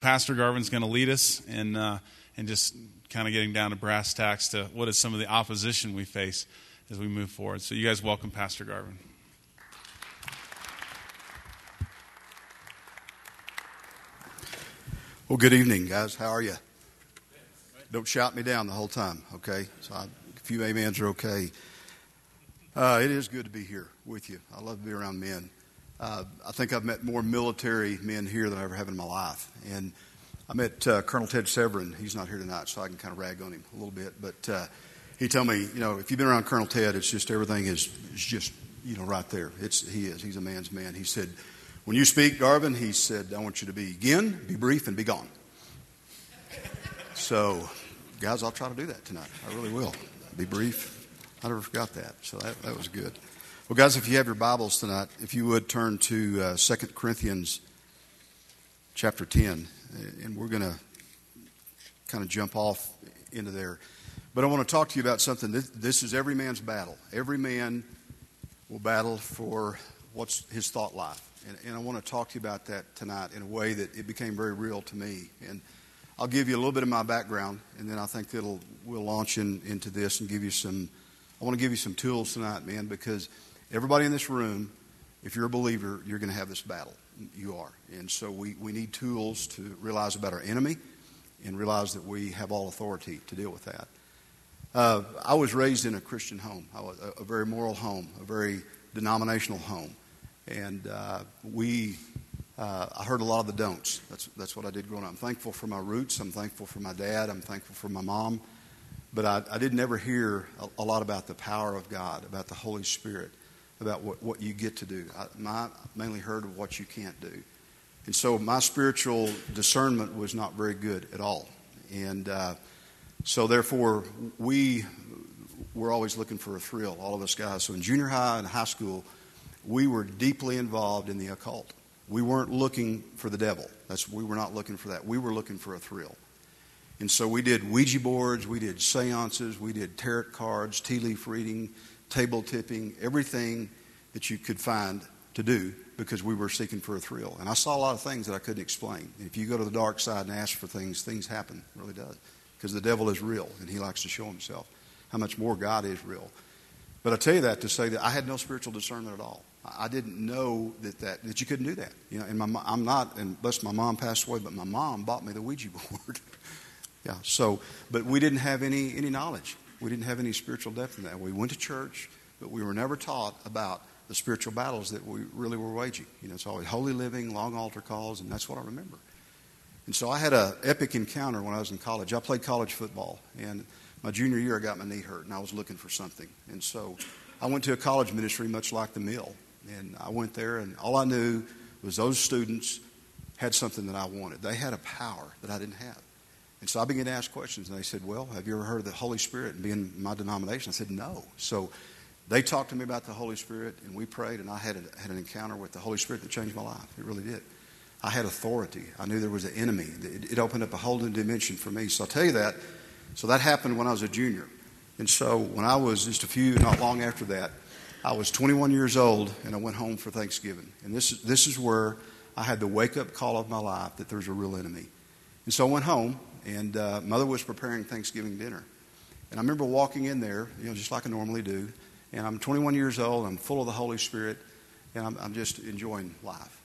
Pastor Garvin's going to lead us in, uh, in just kind of getting down to brass tacks to what is some of the opposition we face as we move forward. So, you guys welcome Pastor Garvin. Well, good evening, guys. How are you? Don't shout me down the whole time, okay? So, I, a few amens are okay. Uh, it is good to be here with you. I love to be around men. Uh, I think I've met more military men here than I ever have in my life. And I met uh, Colonel Ted Severin. He's not here tonight, so I can kind of rag on him a little bit. But uh, he told me, you know, if you've been around Colonel Ted, it's just everything is, is just, you know, right there. It's, he is. He's a man's man. He said, when you speak, Garvin, he said, I want you to begin, be brief, and be gone. So, guys, I'll try to do that tonight. I really will. Be brief. I never forgot that. So that, that was good. Well, guys, if you have your Bibles tonight, if you would turn to uh, 2 Corinthians chapter 10, and we're going to kind of jump off into there. But I want to talk to you about something. This, this is every man's battle. Every man will battle for what's his thought life. And, and I want to talk to you about that tonight in a way that it became very real to me. And I'll give you a little bit of my background, and then I think it'll we'll launch in, into this and give you some. I want to give you some tools tonight, man, because Everybody in this room, if you're a believer, you're going to have this battle. You are. And so we, we need tools to realize about our enemy and realize that we have all authority to deal with that. Uh, I was raised in a Christian home, a, a very moral home, a very denominational home. And uh, we, uh, I heard a lot of the don'ts. That's, that's what I did growing up. I'm thankful for my roots. I'm thankful for my dad. I'm thankful for my mom. But I, I didn't ever hear a, a lot about the power of God, about the Holy Spirit about what, what you get to do. I, my, mainly heard of what you can't do. And so my spiritual discernment was not very good at all. And uh, so, therefore, we were always looking for a thrill, all of us guys. So, in junior high and high school, we were deeply involved in the occult. We weren't looking for the devil. That's, we were not looking for that. We were looking for a thrill. And so we did Ouija boards, we did seances, we did tarot cards, tea leaf reading, table tipping, everything that you could find to do because we were seeking for a thrill. And I saw a lot of things that I couldn't explain. If you go to the dark side and ask for things, things happen. It really does. Because the devil is real and he likes to show himself. How much more God is real. But I tell you that to say that I had no spiritual discernment at all. I didn't know that, that, that you couldn't do that. You know, and my, I'm not, and bless my mom passed away, but my mom bought me the Ouija board. yeah, so, but we didn't have any, any knowledge. We didn't have any spiritual depth in that. We went to church, but we were never taught about the spiritual battles that we really were waging. You know, it's always holy living, long altar calls, and that's what I remember. And so I had an epic encounter when I was in college. I played college football, and my junior year I got my knee hurt, and I was looking for something. And so I went to a college ministry much like the mill, and I went there, and all I knew was those students had something that I wanted. They had a power that I didn't have. And so I began to ask questions, and they said, Well, have you ever heard of the Holy Spirit and being my denomination? I said, No. So they talked to me about the Holy Spirit, and we prayed, and I had, a, had an encounter with the Holy Spirit that changed my life. It really did. I had authority. I knew there was an enemy. It, it opened up a whole new dimension for me. So I'll tell you that. So that happened when I was a junior. And so when I was just a few, not long after that, I was 21 years old, and I went home for Thanksgiving. And this, this is where I had the wake up call of my life that there's a real enemy. And so I went home, and uh, mother was preparing Thanksgiving dinner. And I remember walking in there, you know, just like I normally do. And I'm 21 years old. I'm full of the Holy Spirit, and I'm, I'm just enjoying life.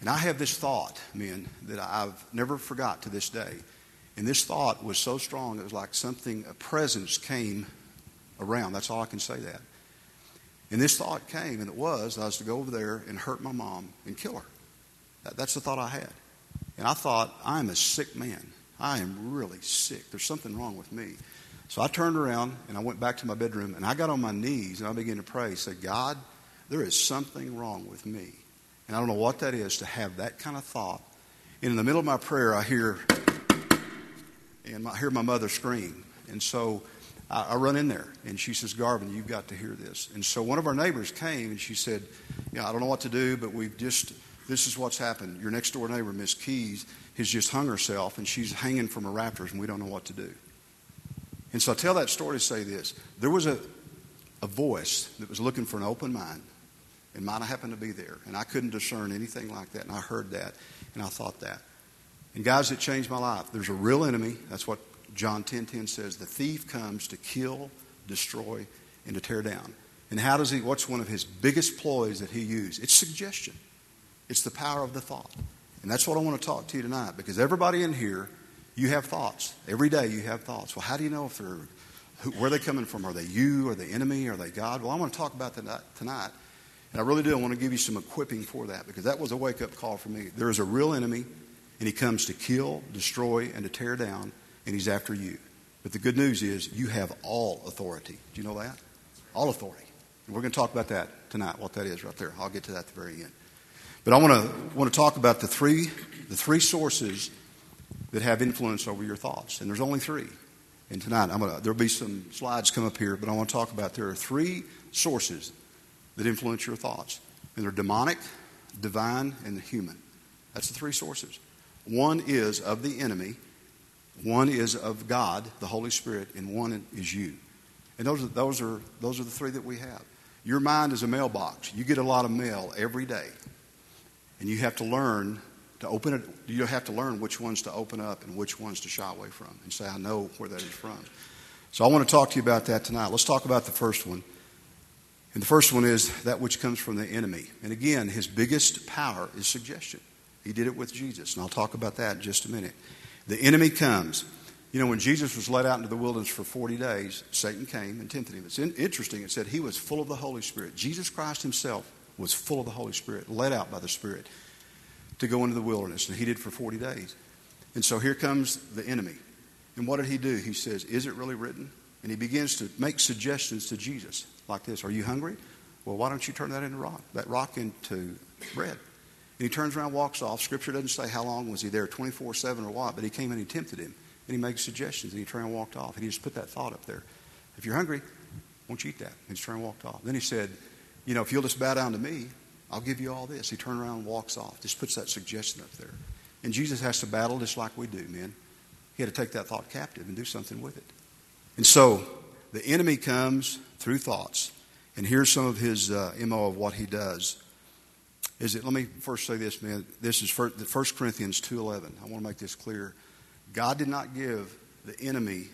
And I have this thought, men, that I've never forgot to this day. And this thought was so strong, it was like something, a presence came around. That's all I can say that. And this thought came, and it was I was to go over there and hurt my mom and kill her. That, that's the thought I had. And I thought, I'm a sick man. I am really sick. There's something wrong with me. So I turned around and I went back to my bedroom and I got on my knees and I began to pray. Said, God, there is something wrong with me. And I don't know what that is to have that kind of thought. And in the middle of my prayer, I hear and I hear my mother scream. And so I, I run in there and she says, Garvin, you've got to hear this. And so one of our neighbors came and she said, Yeah, I don't know what to do, but we've just this is what's happened. Your next door neighbor, Miss Keys, has just hung herself and she's hanging from her rafters and we don't know what to do. And so I tell that story to say this. There was a, a voice that was looking for an open mind, and mine happened to be there. And I couldn't discern anything like that, and I heard that, and I thought that. And guys, it changed my life. There's a real enemy. That's what John 10:10 10, 10 says. The thief comes to kill, destroy, and to tear down. And how does he? What's one of his biggest ploys that he used? It's suggestion. It's the power of the thought. And that's what I want to talk to you tonight because everybody in here, you have thoughts. Every day you have thoughts. Well, how do you know if they're who, where are they coming from? Are they you? Are they enemy? Are they God? Well, I want to talk about that tonight. And I really do. I want to give you some equipping for that because that was a wake up call for me. There is a real enemy, and he comes to kill, destroy, and to tear down, and he's after you. But the good news is you have all authority. Do you know that? All authority. And we're going to talk about that tonight, what that is right there. I'll get to that at the very end. But I want to, want to talk about the three, the three sources that have influence over your thoughts. And there's only three. And tonight, I'm gonna, there'll be some slides come up here, but I want to talk about there are three sources that influence your thoughts. And they're demonic, divine, and human. That's the three sources. One is of the enemy, one is of God, the Holy Spirit, and one is you. And those are, those are, those are the three that we have. Your mind is a mailbox. You get a lot of mail every day. And you have to learn to open it. You have to learn which ones to open up and which ones to shy away from and say, I know where that is from. So I want to talk to you about that tonight. Let's talk about the first one. And the first one is that which comes from the enemy. And again, his biggest power is suggestion. He did it with Jesus, and I'll talk about that in just a minute. The enemy comes. You know, when Jesus was led out into the wilderness for 40 days, Satan came and tempted him. It's in, interesting. It said he was full of the Holy Spirit. Jesus Christ himself was full of the Holy Spirit, led out by the Spirit to go into the wilderness, and he did for 40 days. And so here comes the enemy. And what did he do? He says, Is it really written? And he begins to make suggestions to Jesus like this Are you hungry? Well, why don't you turn that into rock, that rock into bread? And he turns around, walks off. Scripture doesn't say how long was he there, 24 7 or what, but he came and he tempted him. And he made suggestions, and he turned and walked off. And he just put that thought up there. If you're hungry, won't you eat that? And he turned and walked off. Then he said, You know, if you'll just bow down to me, I'll give you all this. He turns around and walks off. Just puts that suggestion up there. And Jesus has to battle just like we do, men. He had to take that thought captive and do something with it. And so the enemy comes through thoughts. And here's some of his uh, MO of what he does. Is it, let me first say this, man. This is 1 Corinthians 2.11. I want to make this clear. God did not give the enemy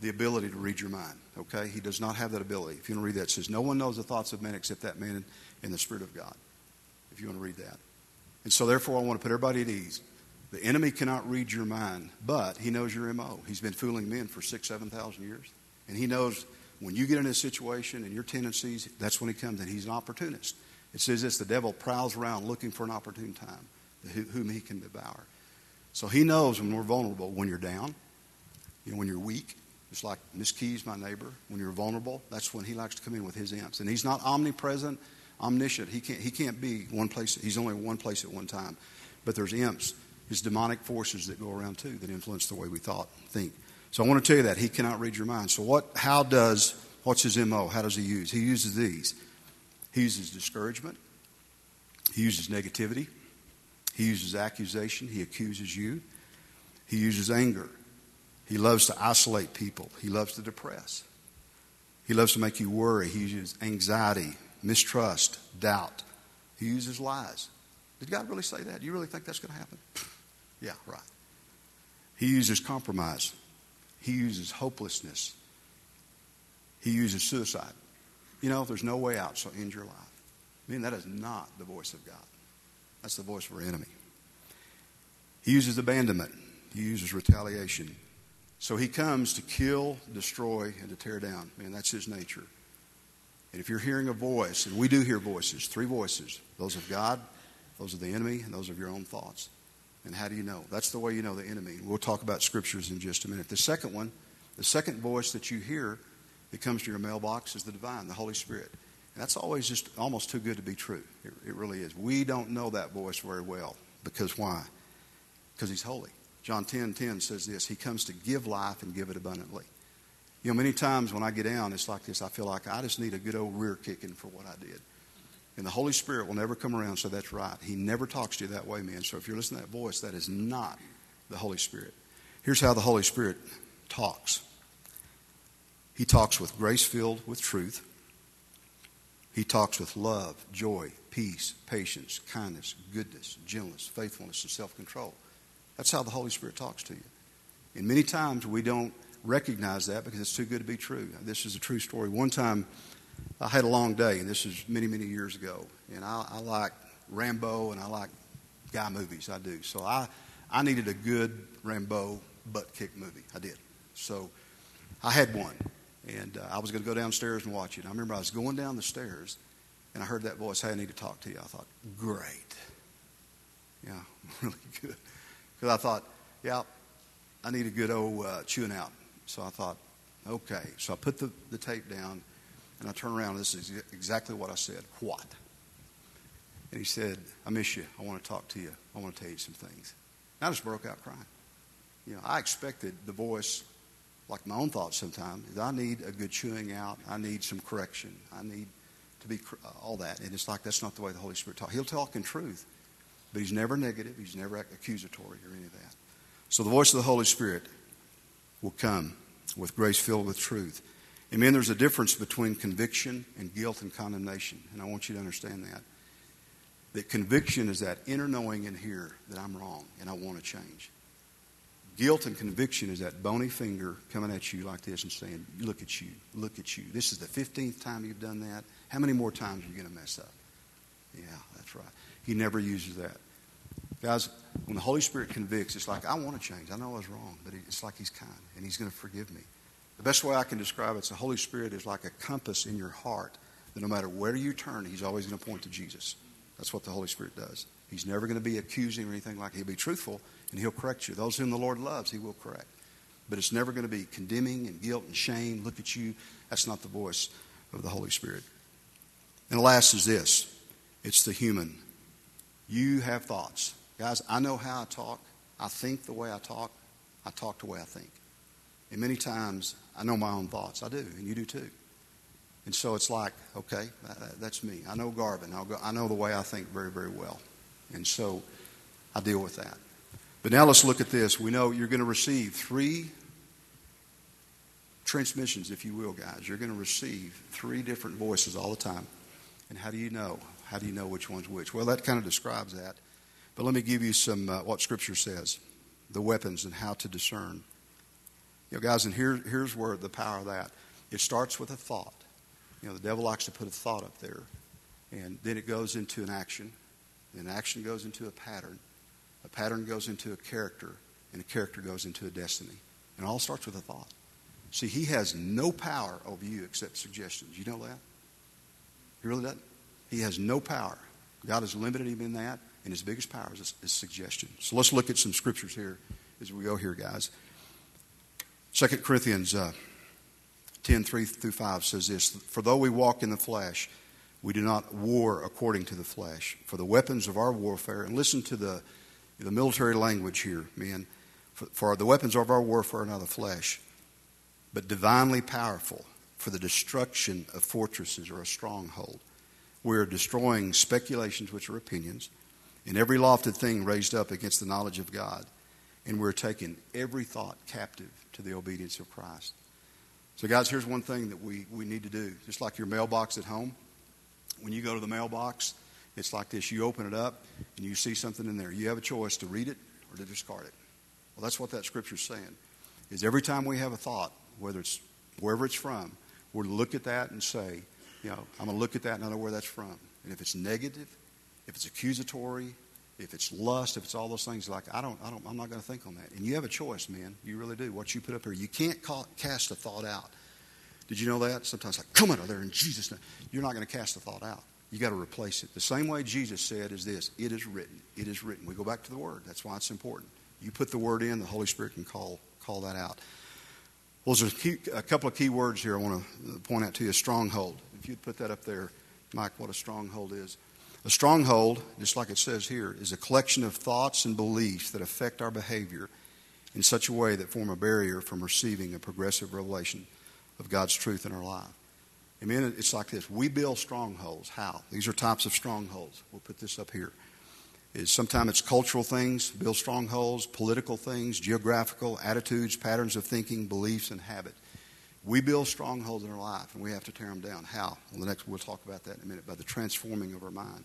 the ability to read your mind. Okay? He does not have that ability. If you want to read that, it says, No one knows the thoughts of men except that man in the Spirit of God if you want to read that. And so, therefore, I want to put everybody at ease. The enemy cannot read your mind, but he knows your MO. He's been fooling men for six, 7,000 years. And he knows when you get in a situation and your tendencies, that's when he comes in. He's an opportunist. It says this the devil prowls around looking for an opportune time, whom he can devour. So he knows when we're vulnerable, when you're down, you know, when you're weak. It's like Miss Keys, my neighbor. When you're vulnerable, that's when he likes to come in with his imps. And he's not omnipresent omniscient. He can't, he can't be one place, he's only one place at one time. But there's imps, his demonic forces that go around too that influence the way we thought, think. So I want to tell you that. He cannot read your mind. So what how does what's his MO? How does he use? He uses these. He uses discouragement. He uses negativity. He uses accusation. He accuses you. He uses anger. He loves to isolate people. He loves to depress. He loves to make you worry. He uses anxiety, mistrust, doubt. He uses lies. Did God really say that? Do you really think that's going to happen? yeah, right. He uses compromise. He uses hopelessness. He uses suicide. You know, there's no way out, so end your life. I mean, that is not the voice of God. That's the voice of our enemy. He uses abandonment. He uses retaliation. So he comes to kill, destroy, and to tear down. Man, that's his nature. And if you're hearing a voice, and we do hear voices, three voices those of God, those of the enemy, and those of your own thoughts. And how do you know? That's the way you know the enemy. We'll talk about scriptures in just a minute. The second one, the second voice that you hear that comes to your mailbox is the divine, the Holy Spirit. And that's always just almost too good to be true. It, it really is. We don't know that voice very well. Because why? Because he's holy. John 10 10 says this He comes to give life and give it abundantly. You know, many times when I get down, it's like this. I feel like I just need a good old rear kicking for what I did. And the Holy Spirit will never come around so that's right. He never talks to you that way, man. So if you're listening to that voice, that is not the Holy Spirit. Here's how the Holy Spirit talks He talks with grace filled with truth, He talks with love, joy, peace, patience, kindness, goodness, gentleness, faithfulness, and self control. That's how the Holy Spirit talks to you. And many times we don't recognize that because it's too good to be true. This is a true story. One time I had a long day, and this is many, many years ago. And I, I like Rambo and I like guy movies. I do. So I, I needed a good Rambo butt kick movie. I did. So I had one. And uh, I was going to go downstairs and watch it. I remember I was going down the stairs and I heard that voice, hey, I need to talk to you. I thought, great. Yeah, really good. Because I thought, yeah, I need a good old uh, chewing out. So I thought, okay. So I put the, the tape down and I turned around. And this is exactly what I said. What? And he said, I miss you. I want to talk to you. I want to tell you some things. And I just broke out crying. You know, I expected the voice, like my own thoughts sometimes, is I need a good chewing out. I need some correction. I need to be all that. And it's like that's not the way the Holy Spirit talks. He'll talk in truth, but he's never negative. He's never accusatory or any of that. So the voice of the Holy Spirit will come with grace filled with truth. Amen. There's a difference between conviction and guilt and condemnation, and I want you to understand that. That conviction is that inner knowing in here that I'm wrong and I want to change. Guilt and conviction is that bony finger coming at you like this and saying, Look at you, look at you. This is the 15th time you've done that. How many more times are you going to mess up? Yeah, that's right. He never uses that. Guys, when the Holy Spirit convicts, it's like, I want to change. I know I was wrong, but it's like He's kind and He's going to forgive me. The best way I can describe it is the Holy Spirit is like a compass in your heart that no matter where you turn, He's always going to point to Jesus. That's what the Holy Spirit does. He's never going to be accusing or anything like that. He'll be truthful and He'll correct you. Those whom the Lord loves, He will correct. But it's never going to be condemning and guilt and shame. Look at you. That's not the voice of the Holy Spirit. And the last is this it's the human. You have thoughts. Guys, I know how I talk. I think the way I talk. I talk the way I think. And many times I know my own thoughts. I do, and you do too. And so it's like, okay, uh, uh, that's me. I know Garvin. Go, I know the way I think very, very well. And so I deal with that. But now let's look at this. We know you're going to receive three transmissions, if you will, guys. You're going to receive three different voices all the time. And how do you know? How do you know which one's which? Well, that kind of describes that. But let me give you some uh, what Scripture says, the weapons and how to discern. You know, guys, and here, here's where the power of that. It starts with a thought. You know, the devil likes to put a thought up there, and then it goes into an action. An action goes into a pattern. A pattern goes into a character, and a character goes into a destiny. And it all starts with a thought. See, he has no power over you except suggestions. You know that? He really doesn't. He has no power. God has limited him in that, and his biggest power is, is suggestion. So let's look at some scriptures here as we go here, guys. 2 Corinthians uh, 10 3 through 5 says this For though we walk in the flesh, we do not war according to the flesh. For the weapons of our warfare, and listen to the, the military language here, men. For, for the weapons of our warfare are not the flesh, but divinely powerful for the destruction of fortresses or a stronghold. We are destroying speculations, which are opinions, and every lofted thing raised up against the knowledge of God. And we're taking every thought captive to the obedience of Christ. So, guys, here's one thing that we, we need to do. Just like your mailbox at home, when you go to the mailbox, it's like this you open it up and you see something in there. You have a choice to read it or to discard it. Well, that's what that scripture's saying. Is every time we have a thought, whether it's wherever it's from, we're to look at that and say, you know, I'm going to look at that and I know where that's from. And if it's negative, if it's accusatory, if it's lust, if it's all those things, like I don't, I don't, I'm not going to think on that. And you have a choice, man. You really do. What you put up here, you can't call, cast a thought out. Did you know that? Sometimes like, come out of there in Jesus' name. You're not going to cast the thought out. You got to replace it. The same way Jesus said is this: It is written. It is written. We go back to the Word. That's why it's important. You put the Word in, the Holy Spirit can call call that out. Well, there's a, key, a couple of key words here I want to point out to you. Stronghold. If you'd put that up there, Mike, what a stronghold is. A stronghold, just like it says here, is a collection of thoughts and beliefs that affect our behavior in such a way that form a barrier from receiving a progressive revelation of God's truth in our life. Amen. It's like this. We build strongholds. How? These are types of strongholds. We'll put this up here is sometimes it's cultural things, build strongholds, political things, geographical, attitudes, patterns of thinking, beliefs, and habit. We build strongholds in our life, and we have to tear them down. How? Well, the next we'll talk about that in a minute. By the transforming of our mind.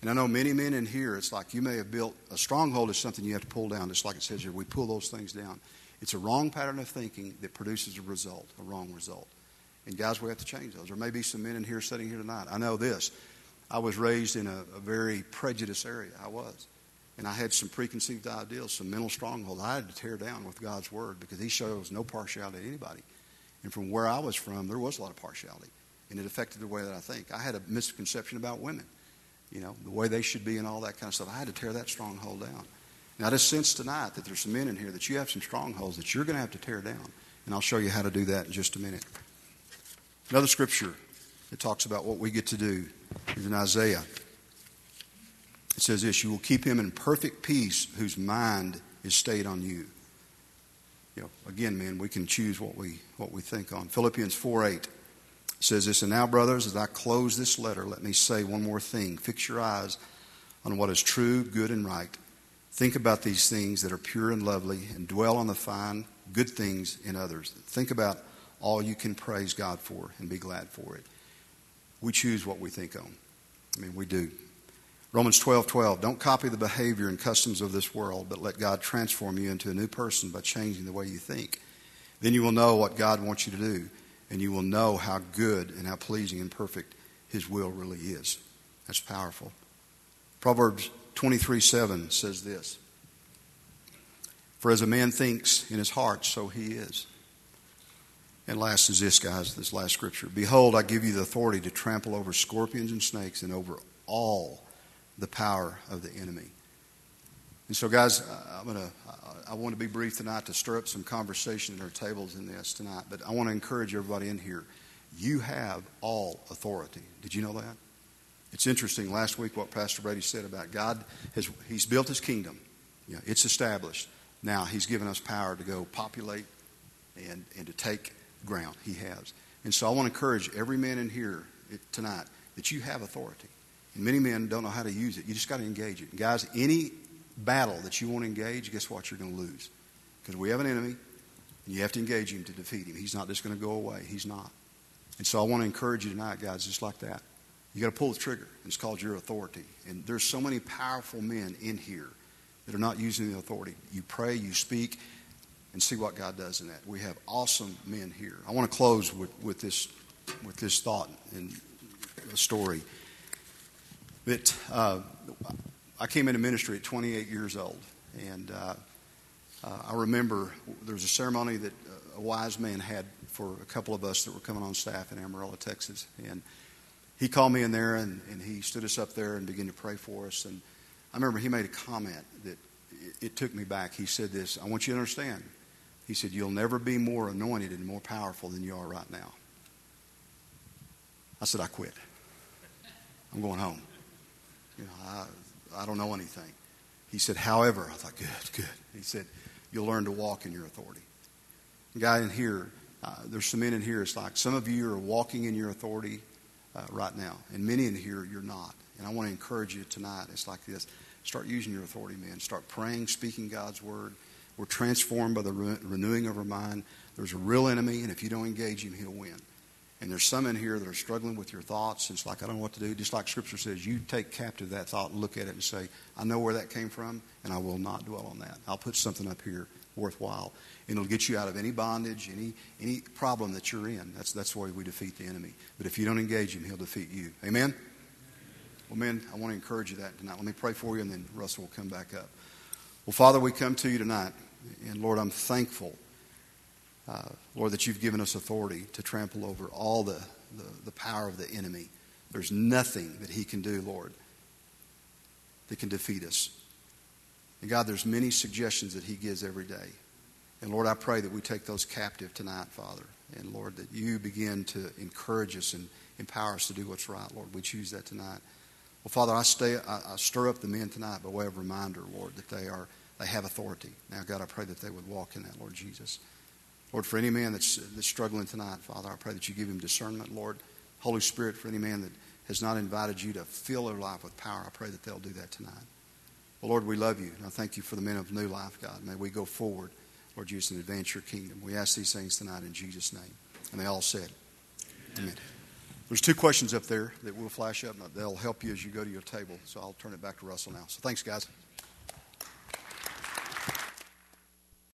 And I know many men in here, it's like you may have built a stronghold is something you have to pull down, just like it says here. We pull those things down. It's a wrong pattern of thinking that produces a result, a wrong result. And guys, we have to change those. There may be some men in here sitting here tonight. I know this. I was raised in a, a very prejudiced area. I was. And I had some preconceived ideals, some mental strongholds I had to tear down with God's Word because He shows no partiality to anybody. And from where I was from, there was a lot of partiality. And it affected the way that I think. I had a misconception about women you know, the way they should be and all that kind of stuff. I had to tear that stronghold down. And I just sense tonight that there's some men in here that you have some strongholds that you're going to have to tear down. And I'll show you how to do that in just a minute. Another scripture that talks about what we get to do in Isaiah. It says this You will keep him in perfect peace whose mind is stayed on you. You know, again, men, we can choose what we, what we think on. Philippians 4 8 says this, and now, brothers, as I close this letter, let me say one more thing. Fix your eyes on what is true, good, and right. Think about these things that are pure and lovely, and dwell on the fine, good things in others. Think about all you can praise God for and be glad for it. We choose what we think on. I mean, we do. Romans 12 12. Don't copy the behavior and customs of this world, but let God transform you into a new person by changing the way you think. Then you will know what God wants you to do and you will know how good and how pleasing and perfect His will really is. That's powerful. Proverbs 23 7 says this For as a man thinks in his heart, so he is. And last is this, guys, this last scripture. Behold, I give you the authority to trample over scorpions and snakes and over all the power of the enemy. And so, guys, I'm to I want to be brief tonight to stir up some conversation at our tables in this tonight, but I want to encourage everybody in here. You have all authority. Did you know that? It's interesting. Last week, what Pastor Brady said about God has He's built His kingdom. Know, it's established. Now He's given us power to go populate and, and to take ground. He has. And so I want to encourage every man in here tonight that you have authority. And many men don't know how to use it. You just got to engage it. And guys, any battle that you want to engage, guess what? You're going to lose. Because we have an enemy, and you have to engage him to defeat him. He's not just going to go away. He's not. And so I want to encourage you tonight, guys, just like that. You got to pull the trigger. It's called your authority. And there's so many powerful men in here that are not using the authority. You pray, you speak, and see what God does in that. We have awesome men here. I want to close with, with this with this thought and a story that uh, I came into ministry at 28 years old, and uh, uh, I remember there was a ceremony that a wise man had for a couple of us that were coming on staff in Amarillo, Texas, and he called me in there and, and he stood us up there and began to pray for us. And I remember he made a comment that it, it took me back. He said this, I want you to understand. He said, You'll never be more anointed and more powerful than you are right now. I said, I quit. I'm going home. You know, I, I don't know anything. He said, however, I thought, good, good. He said, you'll learn to walk in your authority. guy in here, uh, there's some men in here, it's like some of you are walking in your authority uh, right now, and many in here, you're not. And I want to encourage you tonight. It's like this start using your authority, man. Start praying, speaking God's word. We're transformed by the re- renewing of our mind. There's a real enemy, and if you don't engage him, he'll win. And there's some in here that are struggling with your thoughts. It's like, I don't know what to do. Just like Scripture says, you take captive that thought and look at it and say, I know where that came from, and I will not dwell on that. I'll put something up here worthwhile. And it'll get you out of any bondage, any, any problem that you're in. That's, that's the way we defeat the enemy. But if you don't engage him, he'll defeat you. Amen? Well, men, I want to encourage you that tonight. Let me pray for you, and then Russell will come back up. Well, Father, we come to you tonight. And Lord, I'm thankful uh, Lord, that you've given us authority to trample over all the, the, the power of the enemy. There's nothing that he can do, Lord, that can defeat us. And God, there's many suggestions that he gives every day. And Lord, I pray that we take those captive tonight, Father. And Lord, that you begin to encourage us and empower us to do what's right, Lord. We choose that tonight. Well, Father, I, stay, I, I stir up the men tonight by way of reminder, Lord, that they are they have authority. Now, God, I pray that they would walk in that, Lord Jesus. Lord, for any man that's, that's struggling tonight, Father, I pray that you give him discernment, Lord. Holy Spirit, for any man that has not invited you to fill their life with power, I pray that they'll do that tonight. Well, Lord, we love you. And I thank you for the men of new life, God. May we go forward, Lord Jesus, and advance your kingdom. We ask these things tonight in Jesus' name. And they all said, Amen. Amen. There's two questions up there that will flash up. They'll help you as you go to your table. So I'll turn it back to Russell now. So thanks, guys.